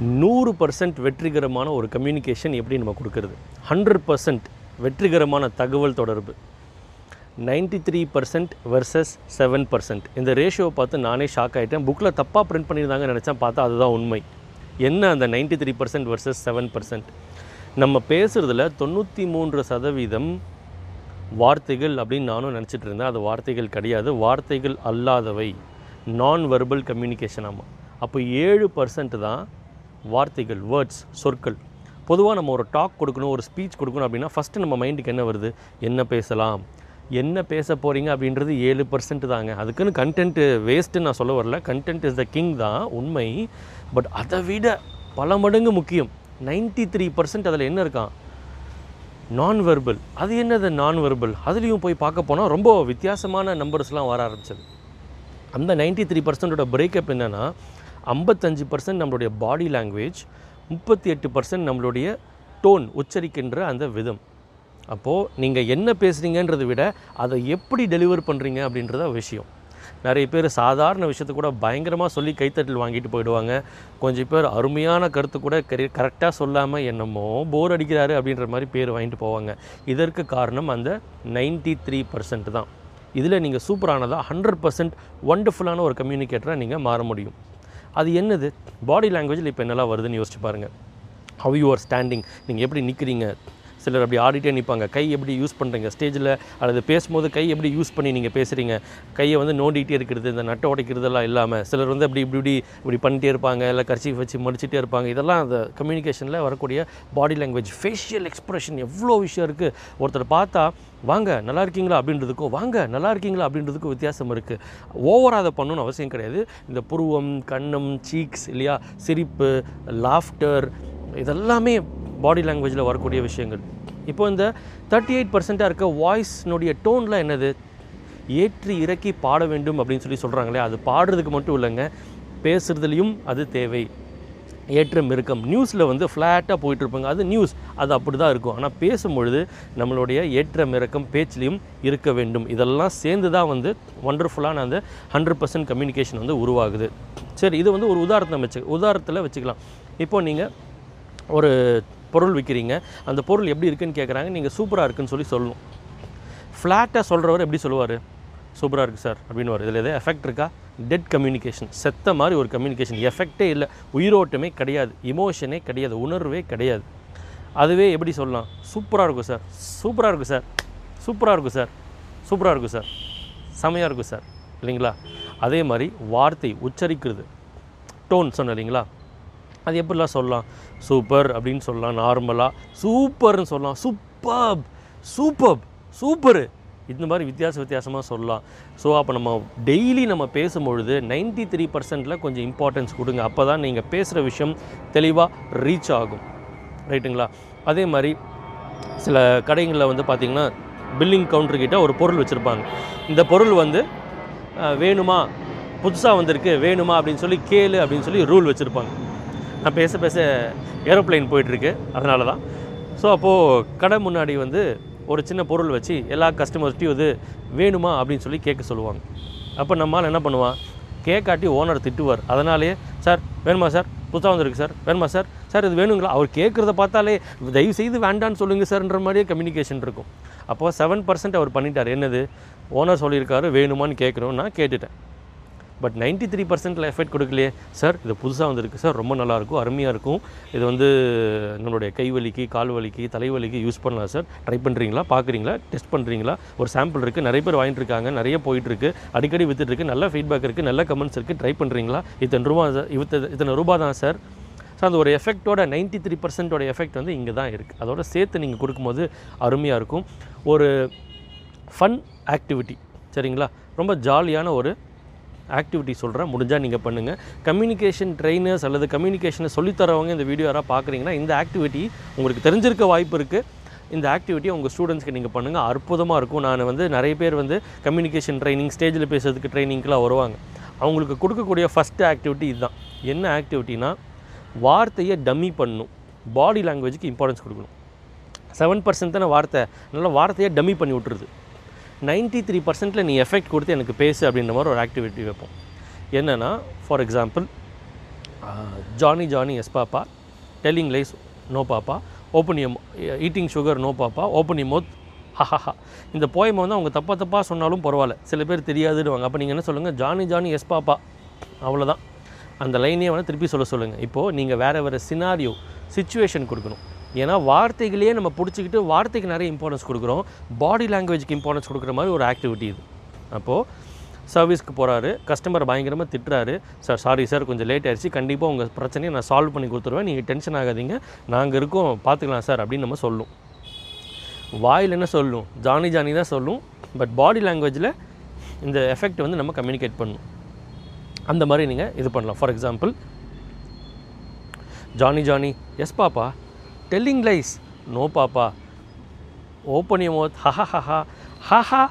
நூறு பர்சன்ட் வெற்றிகரமான ஒரு கம்யூனிகேஷன் எப்படி நம்ம கொடுக்கறது? ஹண்ட்ரட் பர்சன்ட் வெற்றிகரமான தகவல் தொடர்பு. Ninety three percent versus seven percent இந்த ரேஷியோவை பார்த்து நானே ஷாக் ஆகிட்டேன் புக்கில் தப்பாக பிரிண்ட் பண்ணியிருந்தாங்க நினச்சேன் பார்த்தா அதுதான் உண்மை. என்ன அந்த ninety three percent versus seven percent நம்ம பேசுகிறதுல தொண்ணூற்றி மூன்று சதவீதம் வார்த்தைகள் அப்படின்னு நானும் நினச்சிட்டு இருந்தேன். அது வார்த்தைகள் கிடையாது. வார்த்தைகள் அல்லாதவை. நான் வெர்பல் கம்யூனிகேஷன் ஆமாம் அப்போ ஏழு பர்சன்ட் தான் வார்த்தைகள் வேர்ட்ஸ் சொற்கள். பொதுவாக நம்ம ஒரு டாக் கொடுக்கணும் ஒரு ஸ்பீச் கொடுக்கணும் அப்படின்னா ஃபஸ்ட்டு நம்ம மைண்டுக்கு என்ன வருது? என்ன பேசலாம்? என்ன பேச போகிறீங்க அப்படின்றது ஏழு பர்சன்ட் தாங்க. அதுக்குன்னு கண்டென்ட்டு வேஸ்ட்டுன்னு நான் சொல்ல வரல. கண்டென்ட் இஸ் த கிங் தான் உண்மை. பட் அதை விட பல மடங்கு முக்கியம். நைன்டி த்ரீ பர்சன்ட் அதில் என்ன இருக்கான்? நான் வெர்பல் அது என்னது நான் வெர்பல் அதுலேயும் போய் பார்க்க போனால் ரொம்ப வித்தியாசமான நம்பர்ஸ்லாம் வர ஆரம்பிச்சது. அந்த நைன்டி த்ரீ பர்சன்டோட பிரேக்கப் என்னென்னா ஐம்பத்தஞ்சு பர்சன்ட் நம்மளுடைய பாடி லாங்குவேஜ் முப்பத்தி எட்டு பர்சன்ட் நம்மளுடைய டோன் உச்சரிக்கின்ற அந்த விதம். அப்போது நீங்கள் என்ன பேசுகிறீங்கன்றதை விட அதை எப்படி டெலிவர் பண்ணுறீங்க அப்படின்றத விஷயம். நிறைய பேர் சாதாரண விஷயத்தை கூட பயங்கரமாக சொல்லி கைத்தட்டல் வாங்கிட்டு போயிடுவாங்க. கொஞ்சம் பேர் அருமையான கருத்து கூட கரெ கரெக்டாக சொல்லாமல் என்னமோ போர் அடிக்கிறாரு அப்படின்ற மாதிரி பேர் வாங்கிட்டு போவாங்க. இதற்கு காரணம் அந்த நைன்டி த்ரீ பர்சன்ட் தான். இதில் நீங்கள் சூப்பரானதாக ஹண்ட்ரட் பர்சன்ட் ஒண்டர்ஃபுல்லான ஒரு கம்யூனிகேட்டராக நீங்கள் மாற முடியும். அது என்னது? பாடி லாங்குவேஜில் இப்போ என்னெல்லாம் வருதுன்னு யோசிச்சு பாருங்கள் ஹவ் யூ ஆர் ஸ்டாண்டிங் நீங்கள் எப்படி நிற்கிறீங்க சிலர் அப்படி ஆடிட்டே நிற்பாங்க. கை எப்படி யூஸ் பண்ணுறீங்க ஸ்டேஜில் அல்லது பேசும்போது கை எப்படி யூஸ் பண்ணி நீங்கள் பேசுகிறீங்க கையை வந்து நோண்டிகிட்டே இருக்கிறது இந்த நட்டை உடைக்கிறதெல்லாம் இல்லாமல் சிலர் வந்து அப்படி இப்படி இப்படி இப்படி பண்ணிட்டே இருப்பாங்க. இல்லை கர்ச்சி வச்சு மடிச்சுட்டே இருப்பாங்க. இதெல்லாம் அந்த கம்யூனிகேஷனில் வரக்கூடிய பாடி லாங்குவேஜ் ஃபேஷியல் எக்ஸ்ப்ரெஷன் எவ்வளோ விஷயம் இருக்குது ஒருத்தர் பார்த்தா வாங்க நல்லா இருக்கீங்களா? அப்படின்றதுக்கும் வாங்க நல்லா இருக்கீங்களா? அப்படின்றதுக்கும் வித்தியாசம் இருக்குது ஓவராக அதை பண்ணணும்னு அவசியம் கிடையாது. இந்த புருவம் கண்ணம் சீக்ஸ் இல்லையா? சிரிப்பு லாஃப்டர் இதெல்லாமே பாடி லாங்குவேஜில் வரக்கூடிய விஷயங்கள். இப்போ இந்த தேர்ட்டி எயிட் பர்சென்ட்டாக இருக்க வாய்ஸ்னுடைய டோனில் என்னது? ஏற்றி இறக்கி பாட வேண்டும் அப்படின்னு சொல்லி சொல்கிறாங்களே அது பாடுறதுக்கு மட்டும் இல்லைங்க. பேசுகிறதுலையும் அது தேவை. ஏற்றம் இறக்கம். நியூஸில் வந்து ஃப்ளாட்டாக போயிட்டு இருப்பாங்க. அது நியூஸ் அது அப்படி தான் இருக்கும். ஆனால் பேசும்பொழுது நம்மளுடைய ஏற்றம் இறக்கம் பேச்சிலையும் இருக்க வேண்டும். இதெல்லாம் சேர்ந்து தான் வந்து ஒண்டர்ஃபுல்லான அந்த ஹண்ட்ரட் பர்சன்ட் கம்யூனிகேஷன் வந்து உருவாகுது. சரி இது வந்து ஒரு உதாரணத்தை வச்சு உதாரணத்தில் வச்சுக்கலாம். இப்போ நீங்கள் ஒரு பொருள் விற்கிறீங்க அந்த பொருள் எப்படி இருக்குன்னு கேட்குறாங்க நீங்கள் சூப்பராக இருக்குன்னு சொல்லி சொல்லணும். ஃப்ளாட்டாக சொல்கிறவர் எப்படி சொல்லுவார்? சூப்பராக இருக்குது சார் அப்படின்னு வரும் இதில் எதாவது எஃபெக்ட் இருக்கா? டெட் கம்யூனிகேஷன் செத்த மாதிரி ஒரு கம்யூனிகேஷன் எஃபெக்டே இல்லை. உயிரோட்டமே கிடையாது. இமோஷனே கிடையாது. உணர்வே கிடையாது. அதுவே எப்படி சொல்லலாம்? சூப்பராக இருக்கும் சார். சூப்பராக இருக்கும் சார். சூப்பராக இருக்கும் சார். சூப்பராக இருக்கும் சார். செமையாக இருக்கும் சார். இல்லைங்களா? அதே மாதிரி வார்த்தை உச்சரிக்கிறது. டோன் சொன்ன இல்லைங்களா? அது எப்படிலாம் சொல்லலாம்? சூப்பர் அப்படின்னு சொல்லலாம் நார்மலாக சூப்பர்னு சொல்லலாம். சூப்பர் சூப்பர் சூப்பரு இந்த மாதிரி வித்தியாச வித்தியாசமாக சொல்லலாம். ஸோ அப்போ நம்ம டெய்லி நம்ம பேசும்பொழுது நைன்டி த்ரீ பர்சன்டில் கொஞ்சம் இம்பார்ட்டன்ஸ் கொடுங்க. அப்போ தான் நீங்கள் பேசுகிற விஷயம் தெளிவாக ரீச் ஆகும். ரைட்டுங்களா அதே மாதிரி சில கடைகளில் வந்து பார்த்திங்கன்னா பில்லிங் கவுண்டர்கிட்ட ஒரு பொருள் வச்சுருப்பாங்க. இந்த பொருள் வந்து வேணுமா? புதுசாக வந்திருக்கு வேணுமா? அப்படின்னு சொல்லி கேளு அப்படின்னு சொல்லி ரூல் வச்சுருப்பாங்க. நான் பேச பேச ஏரோப்ளேன் போயிட்டுருக்கு. அதனால தான் ஸோ அப்போது கடை முன்னாடி வந்து ஒரு சின்ன பொருள் வச்சு எல்லா கஸ்டமர்ஸ்ட்டையும் இது வேணுமா அப்படின்னு சொல்லி கேட்க சொல்லுவாங்க. அப்போ நம்மால் என்ன பண்ணுவான் கேட்காட்டி ஓனர் திட்டுவார். அதனாலேயே சார் வேணுமா சார்? புதுசாக வந்திருக்கு சார். வேணுமா சார்? சார் இது வேணுங்களா? அவர் கேட்குறத பார்த்தாலே தயவு செய்து வேண்டான்னு சொல்லுங்கள் சார்ன்ற மாதிரியே கம்யூனிகேஷன் இருக்கும். அப்போது செவன் பர்சன்ட் அவர் பண்ணிட்டார். என்னது? ஓனர் சொல்லியிருக்காரு வேணுமான்னு கேட்குறோம் நான் கேட்டுட்டேன். பட் நைன்ட்டி த்ரீ பர்சன்டில் எஃபெக்ட் கொடுக்கலையே. சார் இது புதுசாக வந்திருக்கு. சார் ரொம்ப நல்லாயிருக்கும் அருமையாக இருக்கும். இது வந்து நம்மளுடைய கை வலிக்கு கால் வலிக்கு தலைவலிக்கு யூஸ் பண்ணலாம் சார். ட்ரை பண்ணுறீங்களா பார்க்குறீங்களா டெஸ்ட் பண்ணுறீங்களா ஒரு சாம்பிள் இருக்குது நிறைய பேர் வாங்கிட்டு இருக்காங்க நிறைய போயிட்டுருக்கு. அடிக்கடி விற்றுட்டுருக்கு நல்ல ஃபீட்பேக் இருக்குது நல்ல கமெண்ட்ஸ் இருக்குது ட்ரை பண்ணுறீங்களா இத்தனை ரூபா சார் இத்தனை ரூபா தான் சார். ஸோ அந்த ஒரு எஃபெக்ட்டோட நைன்ட்டி த்ரீ பர்சன்டோட எஃபெக்ட் வந்து இங்கே தான் இருக்குது அதோட சேர்த்து நீங்கள் கொடுக்கும்போது அருமையாக இருக்கும். ஒரு ஃபன் ஆக்டிவிட்டி சரிங்களா? ரொம்ப ஜாலியான ஒரு ஆக்டிவிட்டி சொல்கிறேன் முடிஞ்சால் நீங்கள் பண்ணுங்கள் கம்யூனிகேஷன் ட்ரைனர்ஸ் அல்லது கம்யூனிகேஷனை சொல்லித்தரவங்க இந்த வீடியோ யாராவது பார்க்குறீங்கன்னா இந்த ஆக்டிவிட்டி உங்களுக்கு தெரிஞ்சிருக்க வாய்ப்பு இருக்குது இந்த ஆக்டிவிட்டியை உங்கள் ஸ்டூடெண்ட்ஸ்க்கு நீங்கள் பண்ணுங்கள் அற்புதமாக இருக்கும். நான் வந்து நிறைய பேர் வந்து கம்யூனிகேஷன் ட்ரைனிங் ஸ்டேஜில் பேசுறதுக்கு ட்ரைனிங்க்கெலாம் வருவாங்க. அவங்களுக்கு கொடுக்கக்கூடிய ஃபஸ்ட்டு ஆக்டிவிட்டி இதுதான். என்ன ஆக்டிவிட்டினா வார்த்தையை டம்மி பண்ணணும். பாடி லாங்குவேஜுக்கு இம்பார்ட்டன்ஸ் கொடுக்கணும். செவன் பர்சன்ட் தானே வார்த்தை. நல்லா வார்த்தையை டம்மி பண்ணி விட்டுருது. நைன்ட்டி த்ரீ பர்சன்ட்டில் நீ எஃபெக்ட் கொடுத்து எனக்கு பேசு அப்படின்ற மாதிரி ஒரு ஆக்டிவிட்டி வைப்போம். என்னென்னா for example Johnny Johnny yes papa telling lies no papa open em eating sugar no papa open em mouth ஹஹஹா இந்த போயம் வந்து அவங்க தப்பாக தப்பாக சொன்னாலும் பரவாயில்ல. சில பேர் தெரியாதுடுவாங்க அப்போ நீங்கள் என்ன சொல்லுங்கள் ஜானி ஜானி எஸ் பாப்பா அவ்வளோதான் அந்த லைனே வந்து திருப்பி சொல்ல சொல்லுங்கள் இப்போது நீங்கள் வேறு வேறு சினாரியோ சுச்சுவேஷன் கொடுக்கணும். ஏன்னா வார்த்தைகளையே நம்ம பிடிச்சிக்கிட்டு வார்த்தைக்கு நிறைய இம்பார்ட்டன்ஸ் கொடுக்குறோம். பாடி லாங்குவேஜ்க்கு இம்பார்ட்டன்ஸ் கொடுக்குற மாதிரி ஒரு ஆக்டிவிட்டி இது. அப்போது சர்வீஸ்க்கு போகிறாரு கஸ்டமர் பயங்கரமாக திட்டுறாரு. சார் சாரி சார் கொஞ்சம் லேட் ஆயிடுச்சு. கண்டிப்பாக உங்கள் பிரச்சனையை நான் சால்வ் பண்ணி கொடுத்துருவேன். நீங்கள் டென்ஷன் ஆகாதீங்க. நாங்கள் இருக்கோம். பார்த்துக்கலாம் சார் அப்படின்னு நம்ம சொல்லும். வாயில் என்ன சொல்லும்? ஜானி ஜானி தான் சொல்லும். பட் பாடி லாங்குவேஜில் இந்த எஃபெக்ட் வந்து நம்ம கம்யூனிகேட் பண்ணணும் அந்த மாதிரி நீங்கள் இது பண்ணலாம். For example Johnny Johnny yes papa. Telling lies no papa open mouth haha ஹஹா ஹஹா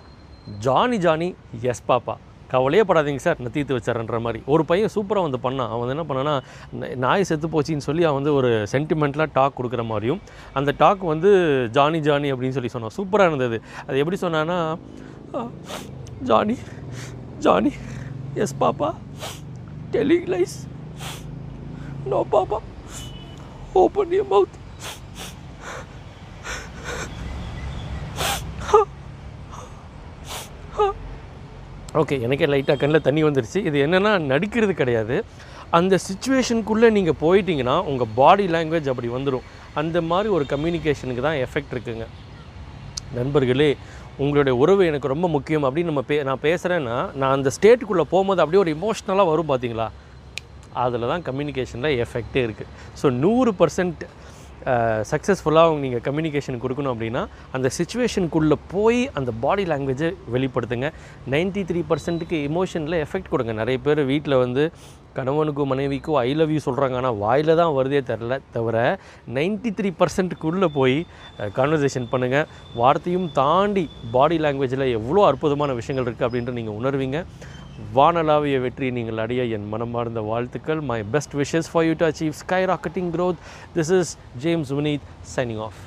ஜானி ஜானி எஸ் பாப்பா கவலையே படாதீங்க சார் நான் தீர்த்து வச்சிடறேன்ற மாதிரி. ஒரு பையன் சூப்பராக வந்து பண்ணான் அவன் வந்து என்ன பண்ணான்னா நாய் செத்து போச்சின்னு சொல்லி அவன் வந்து ஒரு சென்டிமெண்ட்லாம் டாக் கொடுக்குற மாதிரியும் அந்த டாக் வந்து ஜானி ஜானி அப்படின்னு சொல்லி சொன்னான். சூப்பராக இருந்தது. அது எப்படி சொன்னான்னா Johnny Johnny yes papa telling lies no papa open you mouth okay எனக்கே லைட்டாக கண்ணில் தண்ணி வந்துருச்சு. இது என்னென்னா நடிக்கிறது கிடையாது. அந்த சுச்சுவேஷனுக்குள்ளே நீங்கள் போயிட்டீங்கன்னா உங்கள் பாடி லாங்குவேஜ் அப்படி வந்துடும் அந்த மாதிரி ஒரு கம்யூனிகேஷனுக்கு தான் எஃபெக்ட் இருக்குங்க. நண்பர்களே உங்களுடைய உறவு எனக்கு ரொம்ப முக்கியம் அப்படின்னு நம்ம பே நான் பேசுகிறேன்னா நான் அந்த ஸ்டேட்டுக்குள்ளே போகும்போது அப்படியே ஒரு இமோஷ்னலாக வரும் பார்த்தீங்களா அதில் தான் கம்யூனிகேஷனில் எஃபெக்டே இருக்குது ஸோ நூறு பர்சன்ட் சக்ஸஸ்ஃபுல்லாக நீங்கள் கம்யூனிகேஷன் கொடுக்கணும் அப்படின்னா அந்த சுச்சுவேஷனுக்குள்ளே போய் அந்த பாடி லாங்குவேஜை வெளிப்படுத்துங்க. 93% த்ரீ பர்சன்ட்டுக்கு எமோஷனில் எஃபெக்ட் கொடுங்க. நிறைய பேர் வீட்டில் வந்து கணவனுக்கும் மனைவிக்கும் ஐ லவ் யூ சொல்கிறாங்க ஆனால் வாயில் தான் வருதே தெரில தவிர 93% த்ரீ பர்சன்ட்டுக்குள்ளே போய் கான்வர்சேஷன் பண்ணுங்கள் வார்த்தையும் தாண்டி பாடி லாங்குவேஜில் எவ்வளோ அற்புதமான விஷயங்கள் இருக்குது அப்படின்ட்டு நீங்கள் உணர்வீங்க. வானளாவிய வெற்றி நீங்கள் அடைய என் மனமார்ந்த வாழ்த்துக்கள். My best wishes for you to achieve sky rocketing growth this is James Vineeth signing off